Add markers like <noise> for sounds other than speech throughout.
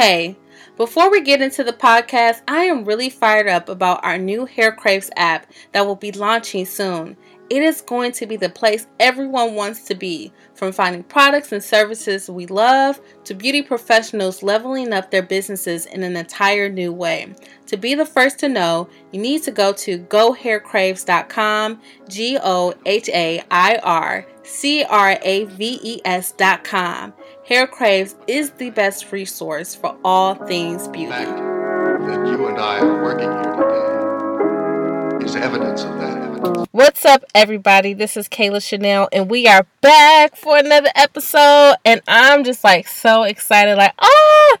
Hey, before we get into the podcast, I am really fired up about our new Hair Craves app that will be launching soon. It is going to be the place everyone wants to be, from finding products and services we love to beauty professionals leveling up their businesses in an entire new way. To be the first to know, you need to go to gohaircraves.com, G O H A I R C R A V E S.com. Hair Craves is the best resource for all things beauty. fact that you and I are working here today is evidence of that evidence. What's up, everybody? This is Kayla Chanel, and we are back for another episode. And I'm just like so excited, like, oh,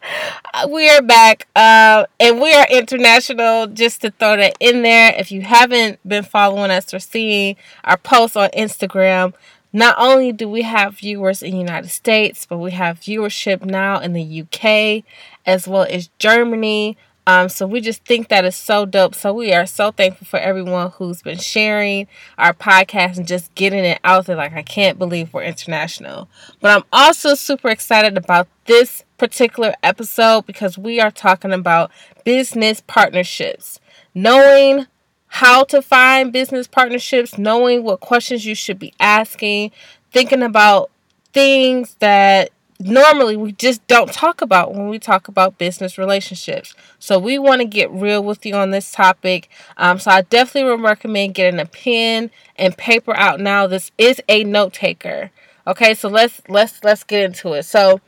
we are back. Uh, and we are international, just to throw that in there. If you haven't been following us or seeing our posts on Instagram, not only do we have viewers in the United States, but we have viewership now in the UK as well as Germany. Um, so we just think that is so dope. So we are so thankful for everyone who's been sharing our podcast and just getting it out there. Like I can't believe we're international. But I'm also super excited about this particular episode because we are talking about business partnerships. Knowing how to find business partnerships, knowing what questions you should be asking, thinking about things that normally we just don't talk about when we talk about business relationships. So we want to get real with you on this topic. Um, so I definitely would recommend getting a pen and paper out now. This is a note taker. Okay, so let's let's let's get into it. So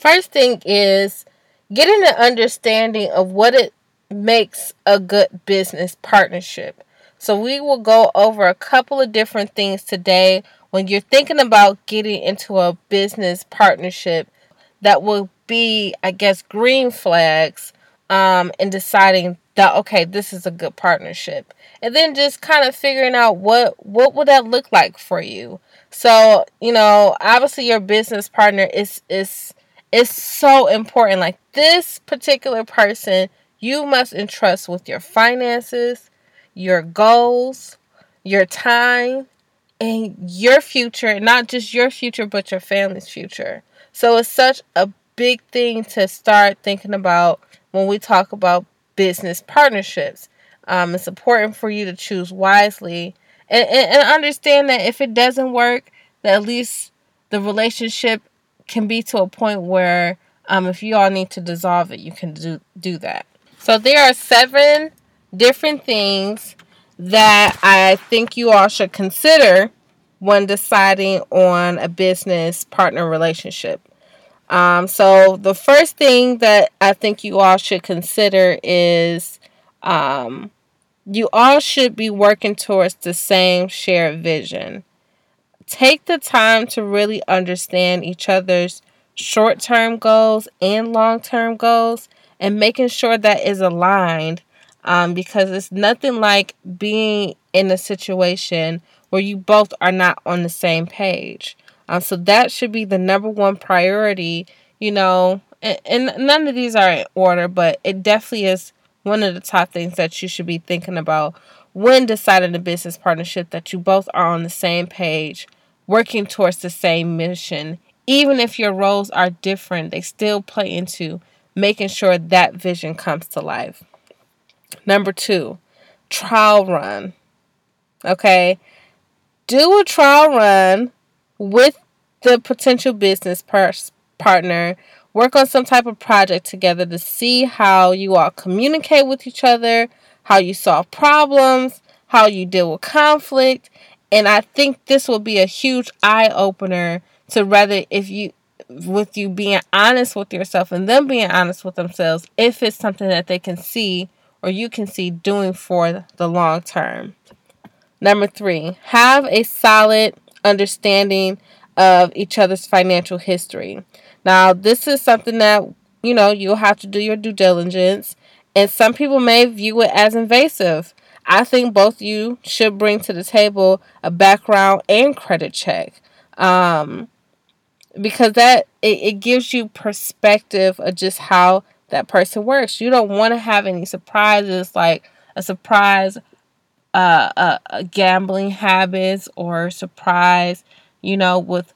first thing is getting an understanding of what it makes a good business partnership. So, we will go over a couple of different things today when you're thinking about getting into a business partnership that will be, I guess, green flags um, deciding that okay, this is a good partnership, and then just kind of figuring out what what would that look like for you. So, you know, obviously, your business partner is is is so important. Like this particular person you must entrust with your finances, your goals, your time, and your future, not just your future, but your family's future. So it's such a big thing to start thinking about when we talk about business partnerships. Um, it's important for you to choose wisely and, and, and understand that if it doesn't work, that at least the relationship can be to a point where um, if you all need to dissolve it, you can do, do that. So there are seven different things that I think you all should consider when deciding on a business partner relationship. Um, so the first thing that I think you all should consider is um, you all should be working towards the same shared vision. Take the time to really understand each other's short term goals and long term goals and making sure that is aligned um, because it's nothing like being in a situation where you both are not on the same page. Um, so that should be the number one priority, you know, and, and none of these are in order, but it definitely is one of the top things that you should be thinking about when deciding a business partnership that you both are on the same page, working towards the same mission. Even if your roles are different, they still play into making sure that vision comes to life. Number two, trial run. Okay. Do a trial run with the potential business par- partner. Work on some type of project together to see how you all communicate with each other, how you solve problems, how you deal with conflict. And I think this will be a huge eye opener to whether if you with you being honest with yourself and them being honest with themselves if it's something that they can see or you can see doing for the long term. Number three, have a solid understanding of each other's financial history. Now, this is something that, you know, you'll have to do your due diligence, and some people may view it as invasive. I think both you should bring to the table a background and credit check. Um, because that it, it gives you perspective of just how that person works. You don't want to have any surprises like a surprise uh, uh, uh, gambling habits or surprise, you know, with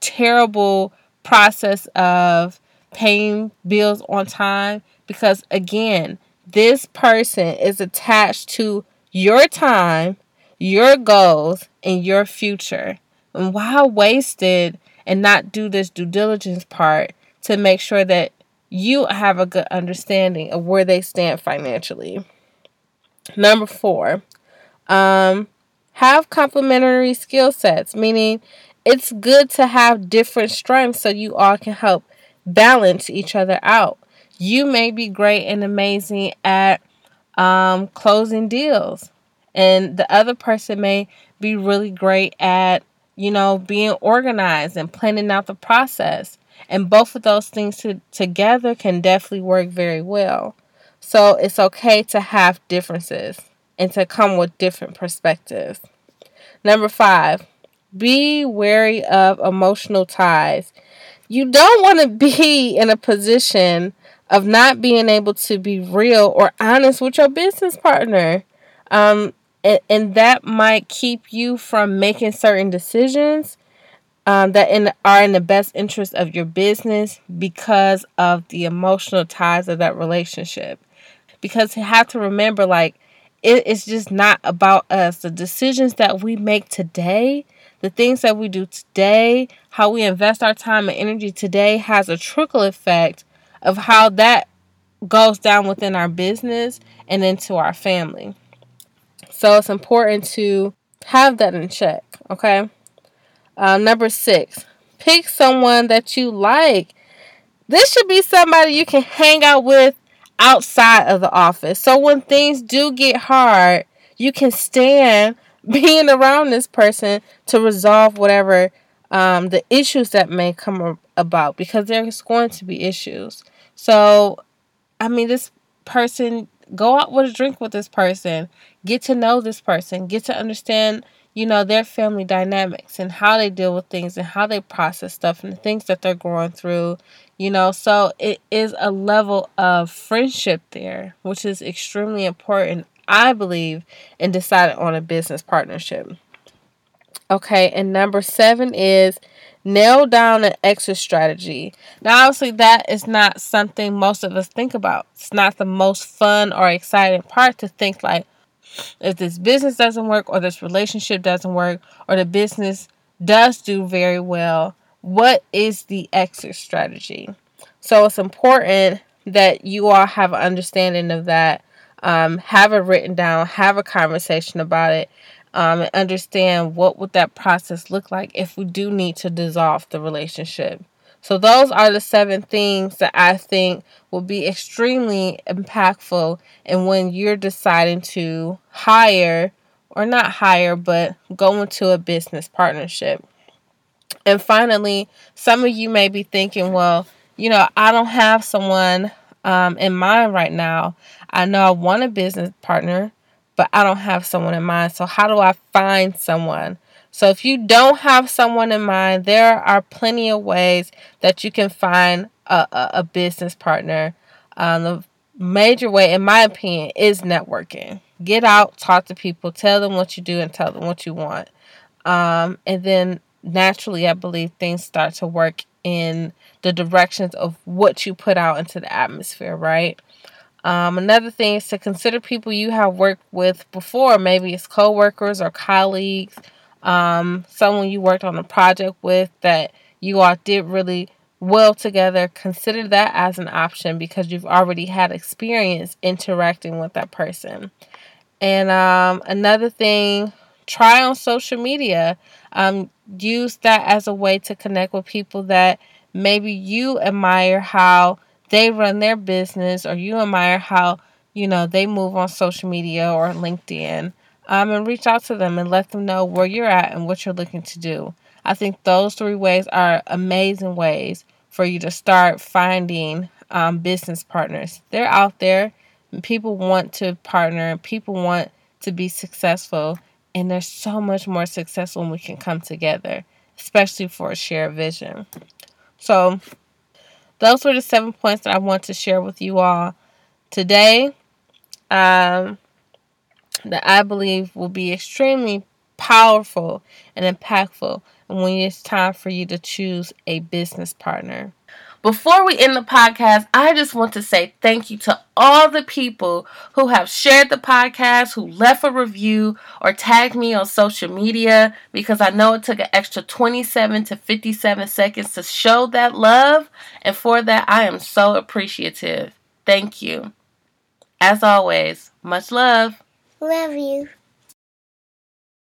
terrible process of paying bills on time because again, this person is attached to your time, your goals, and your future. And why wasted and not do this due diligence part to make sure that you have a good understanding of where they stand financially? Number four, um, have complementary skill sets, meaning it's good to have different strengths so you all can help balance each other out. You may be great and amazing at um, closing deals, and the other person may be really great at, you know, being organized and planning out the process. And both of those things to, together can definitely work very well. So it's okay to have differences and to come with different perspectives. Number five, be wary of emotional ties. You don't want to be <laughs> in a position of not being able to be real or honest with your business partner. Um, and, and that might keep you from making certain decisions um, that in, are in the best interest of your business because of the emotional ties of that relationship. Because you have to remember, like, it, it's just not about us. The decisions that we make today, the things that we do today, how we invest our time and energy today has a trickle effect of how that goes down within our business and into our family. So it's important to have that in check, okay? Uh, number six, pick someone that you like. This should be somebody you can hang out with outside of the office. So when things do get hard, you can stand <laughs> being around this person to resolve whatever um, the issues that may come about because there's going to be issues. So, I mean, this person, go out with a drink with this person, get to know this person, get to understand, you know, their family dynamics and how they deal with things and how they process stuff and the things that they're going through, you know. So it is a level of friendship there which is extremely important i believe in deciding on a business partnership. Okay and number seven is nail down an exit strategy now obviously that is not something most of us think about it's not the most fun or exciting part to think like if this business doesn't work or this relationship doesn't work or the business does do very well what is the exit strategy? So it's important that you all have an understanding of that. Um, have it written down, have a conversation about it, um, and understand what would that process look like if we do need to dissolve the relationship. So those are the seven things that I think will be extremely impactful and when you're deciding to hire or not hire but go into a business partnership. And finally, some of you may be thinking, well, you know, I don't have someone um, in mind right now. I know I want a business partner, but I don't have someone in mind. So, how do I find someone? So, if you don't have someone in mind, there are plenty of ways that you can find a, a, a business partner. Um, the major way, in my opinion, is networking. Get out, talk to people, tell them what you do, and tell them what you want. Um, and then naturally, I believe things start to work in the directions of what you put out into the atmosphere, right? Um, another thing is to consider people you have worked with before. Maybe it's coworkers or colleagues, um, someone you worked on a project with that you all did really well together. Consider that as an option because you've already had experience interacting with that person. And um, another thing, try on social media. Um, use that as a way to connect with people that maybe you admire how they run their business or you admire how you know they move on social media or linkedin um, and reach out to them and let them know where you're at and what you're looking to do i think those three ways are amazing ways for you to start finding um, business partners they're out there people want to partner people want to be successful and they're so much more successful when we can come together, especially for a shared vision. So, those were the seven points that I want to share with you all today um, that I believe will be extremely powerful and impactful when it's time for you to choose a business partner. Before we end the podcast, I just want to say thank you to all the people who have shared the podcast, who left a review, or tagged me on social media because I know it took an extra 27 to 57 seconds to show that love. And for that, I am so appreciative. Thank you. As always, much love. Love you.